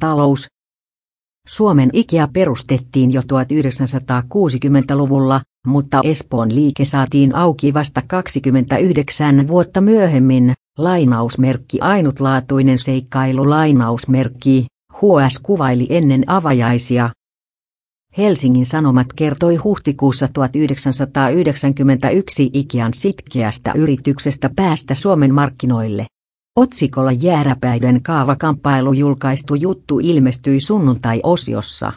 Talous Suomen IKEA perustettiin jo 1960-luvulla, mutta Espoon liike saatiin auki vasta 29 vuotta myöhemmin, lainausmerkki ainutlaatuinen seikkailu lainausmerkki, HS kuvaili ennen avajaisia. Helsingin Sanomat kertoi huhtikuussa 1991 Ikean sitkeästä yrityksestä päästä Suomen markkinoille. Otsikolla jääräpäiden kaavakamppailu julkaistu juttu ilmestyi sunnuntai-osiossa.